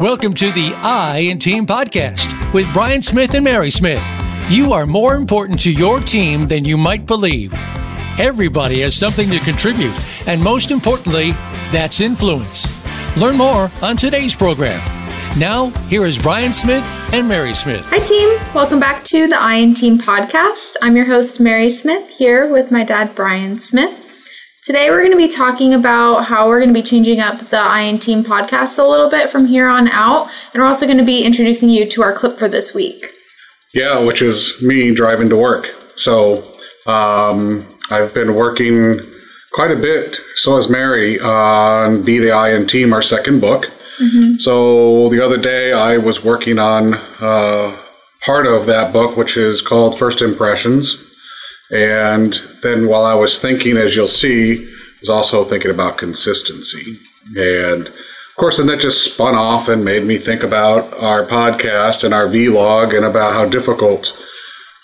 Welcome to the I in Team podcast with Brian Smith and Mary Smith. You are more important to your team than you might believe. Everybody has something to contribute, and most importantly, that's influence. Learn more on today's program. Now, here is Brian Smith and Mary Smith. Hi, team. Welcome back to the I in Team podcast. I'm your host, Mary Smith, here with my dad, Brian Smith. Today, we're going to be talking about how we're going to be changing up the I in Team podcast a little bit from here on out. And we're also going to be introducing you to our clip for this week. Yeah, which is me driving to work. So um, I've been working quite a bit, so has Mary, on Be the I in Team, our second book. Mm-hmm. So the other day, I was working on uh, part of that book, which is called First Impressions and then while I was thinking, as you'll see, I was also thinking about consistency. And of course, and that just spun off and made me think about our podcast and our vlog and about how difficult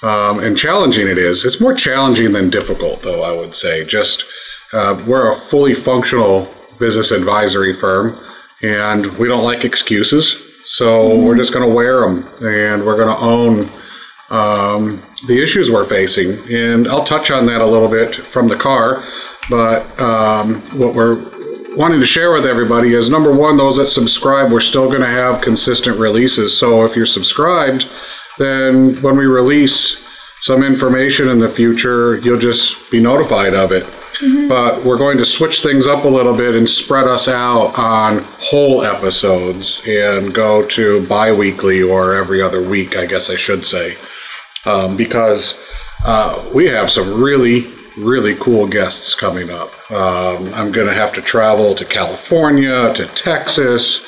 um, and challenging it is. It's more challenging than difficult, though, I would say. Just uh, we're a fully functional business advisory firm and we don't like excuses. So mm-hmm. we're just going to wear them and we're going to own um, the issues we're facing. And I'll touch on that a little bit from the car. But um, what we're wanting to share with everybody is number one, those that subscribe, we're still going to have consistent releases. So if you're subscribed, then when we release some information in the future, you'll just be notified of it. Mm-hmm. But we're going to switch things up a little bit and spread us out on whole episodes and go to bi weekly or every other week, I guess I should say um, because uh, we have some really, really cool guests coming up. Um, I'm going to have to travel to California, to Texas,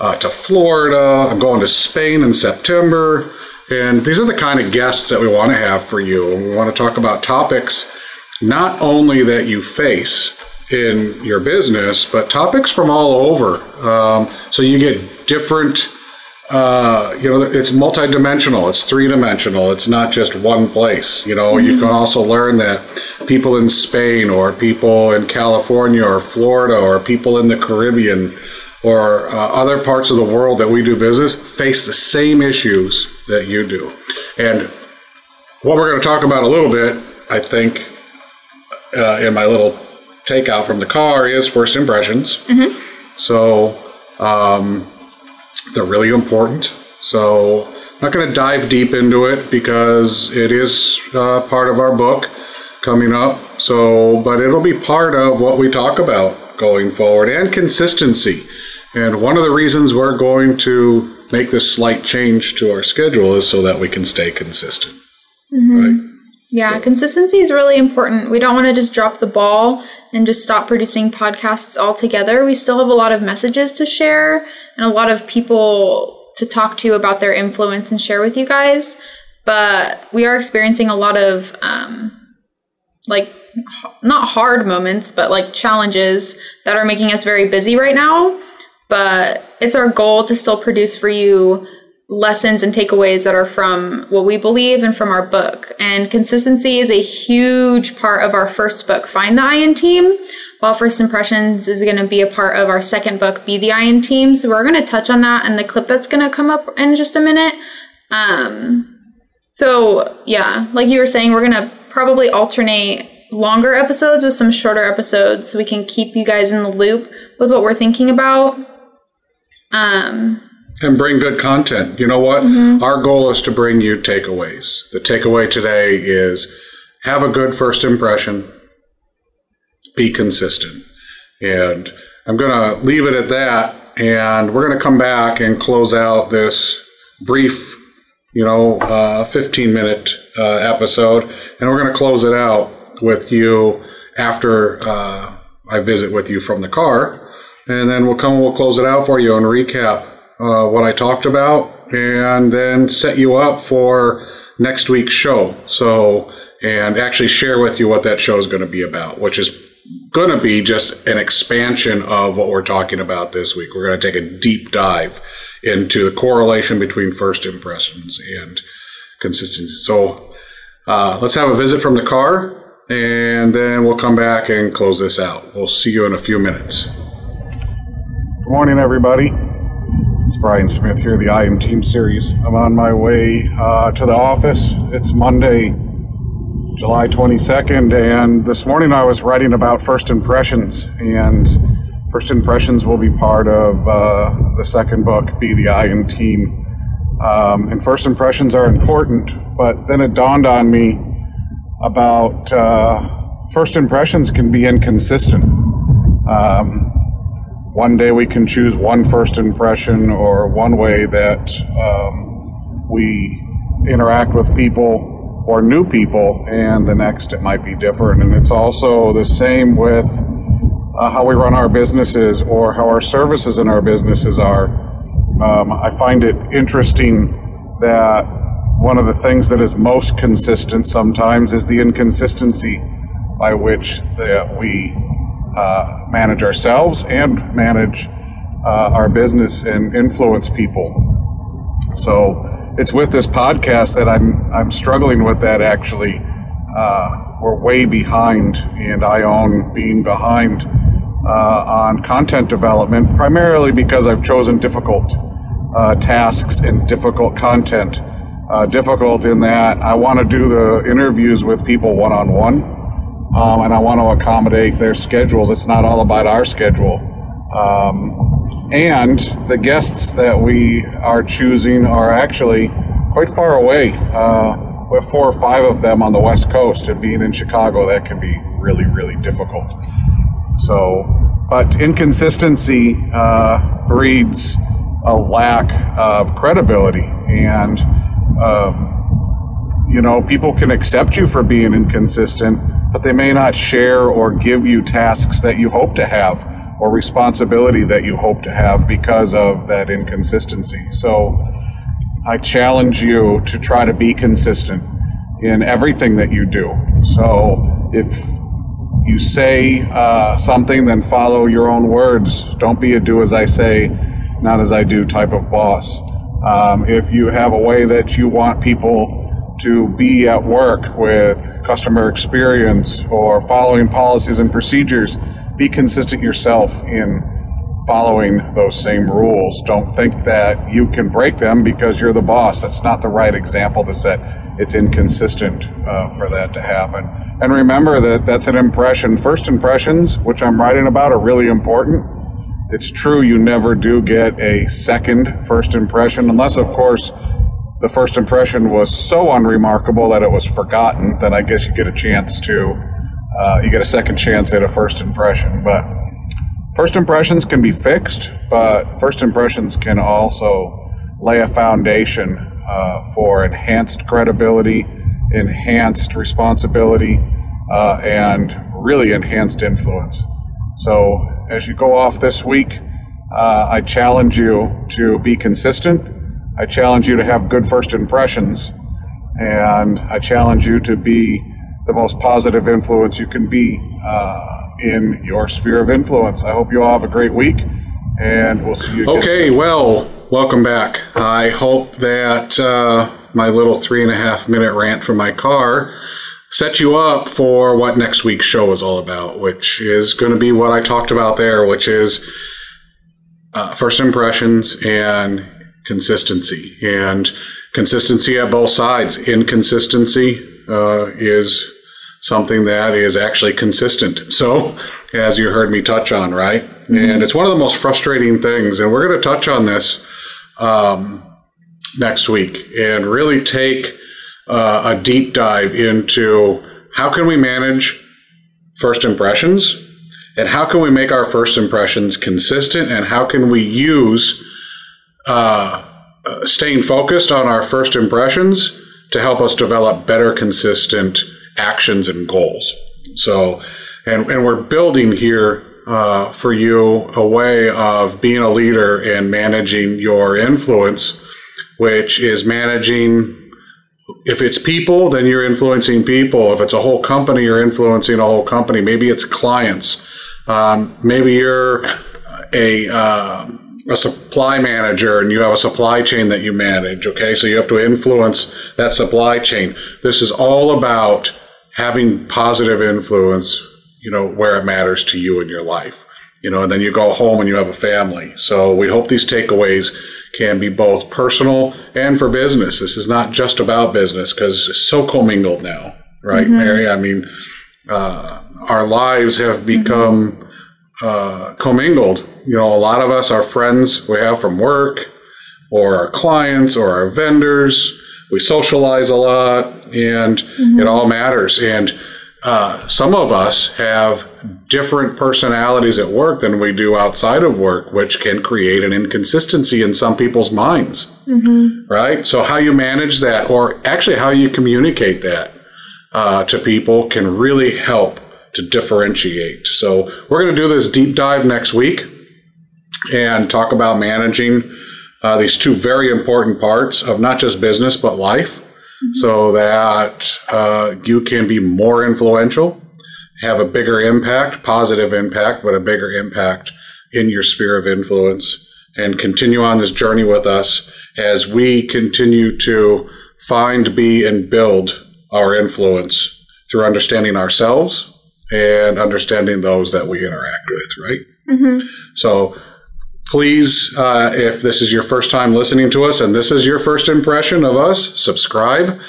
uh, to Florida. I'm going to Spain in September. And these are the kind of guests that we want to have for you. We want to talk about topics not only that you face in your business, but topics from all over. Um, so you get different uh, you know, it's multidimensional. It's three dimensional. It's not just one place. You know, mm-hmm. you can also learn that people in Spain or people in California or Florida or people in the Caribbean or uh, other parts of the world that we do business face the same issues that you do. And what we're going to talk about a little bit, I think, uh, in my little takeout from the car is first impressions. Mm-hmm. So, um, they're really important. So I'm not going to dive deep into it because it is uh, part of our book coming up. So, but it'll be part of what we talk about going forward and consistency. And one of the reasons we're going to make this slight change to our schedule is so that we can stay consistent. Mm-hmm. Right? Yeah, yeah, consistency is really important. We don't want to just drop the ball and just stop producing podcasts altogether. We still have a lot of messages to share and a lot of people to talk to about their influence and share with you guys. But we are experiencing a lot of um, like not hard moments, but like challenges that are making us very busy right now. But it's our goal to still produce for you lessons and takeaways that are from what we believe and from our book. And consistency is a huge part of our first book, Find the I in Team, while First Impressions is going to be a part of our second book, Be the I in Team. So we're going to touch on that in the clip that's going to come up in just a minute. Um, so yeah, like you were saying, we're going to probably alternate longer episodes with some shorter episodes so we can keep you guys in the loop with what we're thinking about. Um, and bring good content. You know what? Mm-hmm. Our goal is to bring you takeaways. The takeaway today is have a good first impression, be consistent. And I'm going to leave it at that. And we're going to come back and close out this brief, you know, uh, 15 minute uh, episode. And we're going to close it out with you after uh, I visit with you from the car. And then we'll come, and we'll close it out for you and recap uh, what I talked about, and then set you up for next week's show. So, and actually share with you what that show is going to be about, which is going to be just an expansion of what we're talking about this week. We're going to take a deep dive into the correlation between first impressions and consistency. So, uh, let's have a visit from the car, and then we'll come back and close this out. We'll see you in a few minutes. Good morning, everybody. It's Brian Smith here, the I in Team series. I'm on my way uh, to the office. It's Monday, July 22nd, and this morning I was writing about first impressions, and first impressions will be part of uh, the second book, Be the I in Team. Um, and first impressions are important, but then it dawned on me about uh, first impressions can be inconsistent. Um, one day we can choose one first impression or one way that um, we interact with people or new people, and the next it might be different. And it's also the same with uh, how we run our businesses or how our services in our businesses are. Um, I find it interesting that one of the things that is most consistent sometimes is the inconsistency by which that we uh, manage ourselves and manage uh, our business and influence people. So it's with this podcast that I'm I'm struggling with that actually. Uh, we're way behind, and I own being behind uh, on content development, primarily because I've chosen difficult uh, tasks and difficult content. Difficult in that I want to do the interviews with people one on one, and I want to accommodate their schedules. It's not all about our schedule. Um, and the guests that we are choosing are actually quite far away. Uh, we have four or five of them on the West Coast, and being in Chicago, that can be really, really difficult. So, but inconsistency uh, breeds a lack of credibility, and um, you know, people can accept you for being inconsistent, but they may not share or give you tasks that you hope to have or responsibility that you hope to have because of that inconsistency. So, I challenge you to try to be consistent in everything that you do. So, if you say uh, something, then follow your own words. Don't be a do as I say, not as I do type of boss. Um, if you have a way that you want people to be at work with customer experience or following policies and procedures, be consistent yourself in following those same rules. Don't think that you can break them because you're the boss. That's not the right example to set. It's inconsistent uh, for that to happen. And remember that that's an impression. First impressions, which I'm writing about, are really important. It's true you never do get a second first impression, unless, of course, the first impression was so unremarkable that it was forgotten. Then I guess you get a chance to, uh, you get a second chance at a first impression. But First impressions can be fixed, but first impressions can also lay a foundation uh, for enhanced credibility, enhanced responsibility, uh, and really enhanced influence. So, as you go off this week, uh, I challenge you to be consistent. I challenge you to have good first impressions. And I challenge you to be the most positive influence you can be uh, in your sphere of influence. I hope you all have a great week, and we'll see you. Okay, soon. well, welcome back. I hope that uh, my little three and a half minute rant from my car set you up for what next week's show is all about, which is going to be what I talked about there, which is uh, first impressions and consistency. And consistency at both sides. Inconsistency uh, is something that is actually consistent. So, as you heard me touch on, right? Mm-hmm. And it's one of the most frustrating things. And we're going to touch on this um, next week and really take uh, a deep dive into how can we manage first impressions and how can we make our first impressions consistent and how can we use uh, uh staying focused on our first impressions to help us develop better consistent actions and goals. So, and, and we're building here uh, for you a way of being a leader and managing your influence, which is managing. If it's people, then you're influencing people. If it's a whole company, you're influencing a whole company. Maybe it's clients. Um, maybe you're a uh, a supply manager and you have a supply chain that you manage. Okay, so you have to influence that supply chain. This is all about having positive influence, you know, where it matters to you in your life. You know, and then you go home and you have a family. So we hope these takeaways can be both personal and for business. This is not just about business because it's so commingled now, right, mm-hmm. Mary? I mean, uh, our lives have become mm-hmm. Uh, commingled. You know, a lot of us are friends we have from work or our clients or our vendors. We socialize a lot and mm-hmm. it all matters. And uh, some of us have different personalities at work than we do outside of work, which can create an inconsistency in some people's minds. Mm-hmm. Right? So, how you manage that, or actually how you communicate that uh, to people, can really help to differentiate. So, we're going to do this deep dive next week and talk about managing uh, these two very important parts of not just business but life so that uh, you can be more influential, have a bigger impact, positive impact, but a bigger impact in your sphere of influence, and continue on this journey with us as we continue to find, be, and build our influence through understanding ourselves and understanding those that we interact with, right? Mm-hmm. So Please, uh, if this is your first time listening to us and this is your first impression of us, subscribe.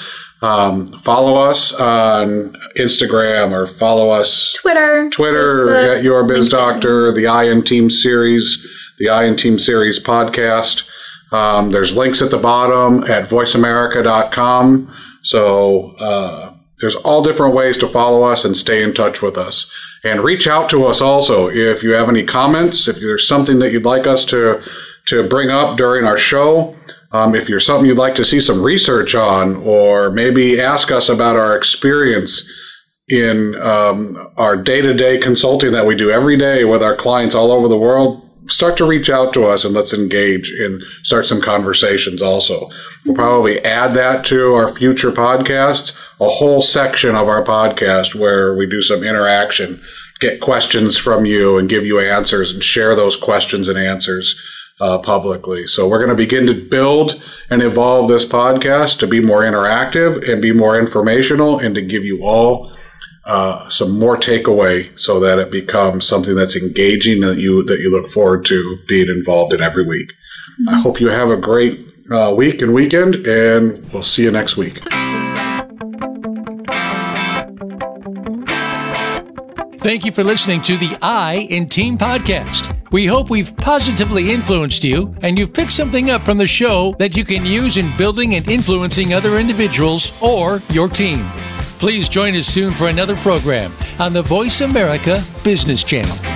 Um, follow us on Instagram or follow us Twitter, Twitter Facebook, at Your Biz Doctor, the I in Team series, the I in Team series podcast. Um, there's links at the bottom at voiceamerica.com. So uh, there's all different ways to follow us and stay in touch with us. And reach out to us also if you have any comments, if there's something that you'd like us to, to bring up during our show. Um, if you're something you'd like to see some research on, or maybe ask us about our experience in um, our day to day consulting that we do every day with our clients all over the world, start to reach out to us and let's engage and start some conversations also. We'll probably add that to our future podcasts, a whole section of our podcast where we do some interaction, get questions from you and give you answers and share those questions and answers uh, publicly. So we're going to begin to build and evolve this podcast to be more interactive and be more informational and to give you all uh, some more takeaway so that it becomes something that's engaging that you that you look forward to being involved in every week. Mm-hmm. I hope you have a great uh, week and weekend, and we'll see you next week. Thank you for listening to the I in Team podcast. We hope we've positively influenced you and you've picked something up from the show that you can use in building and influencing other individuals or your team. Please join us soon for another program on the Voice America Business Channel.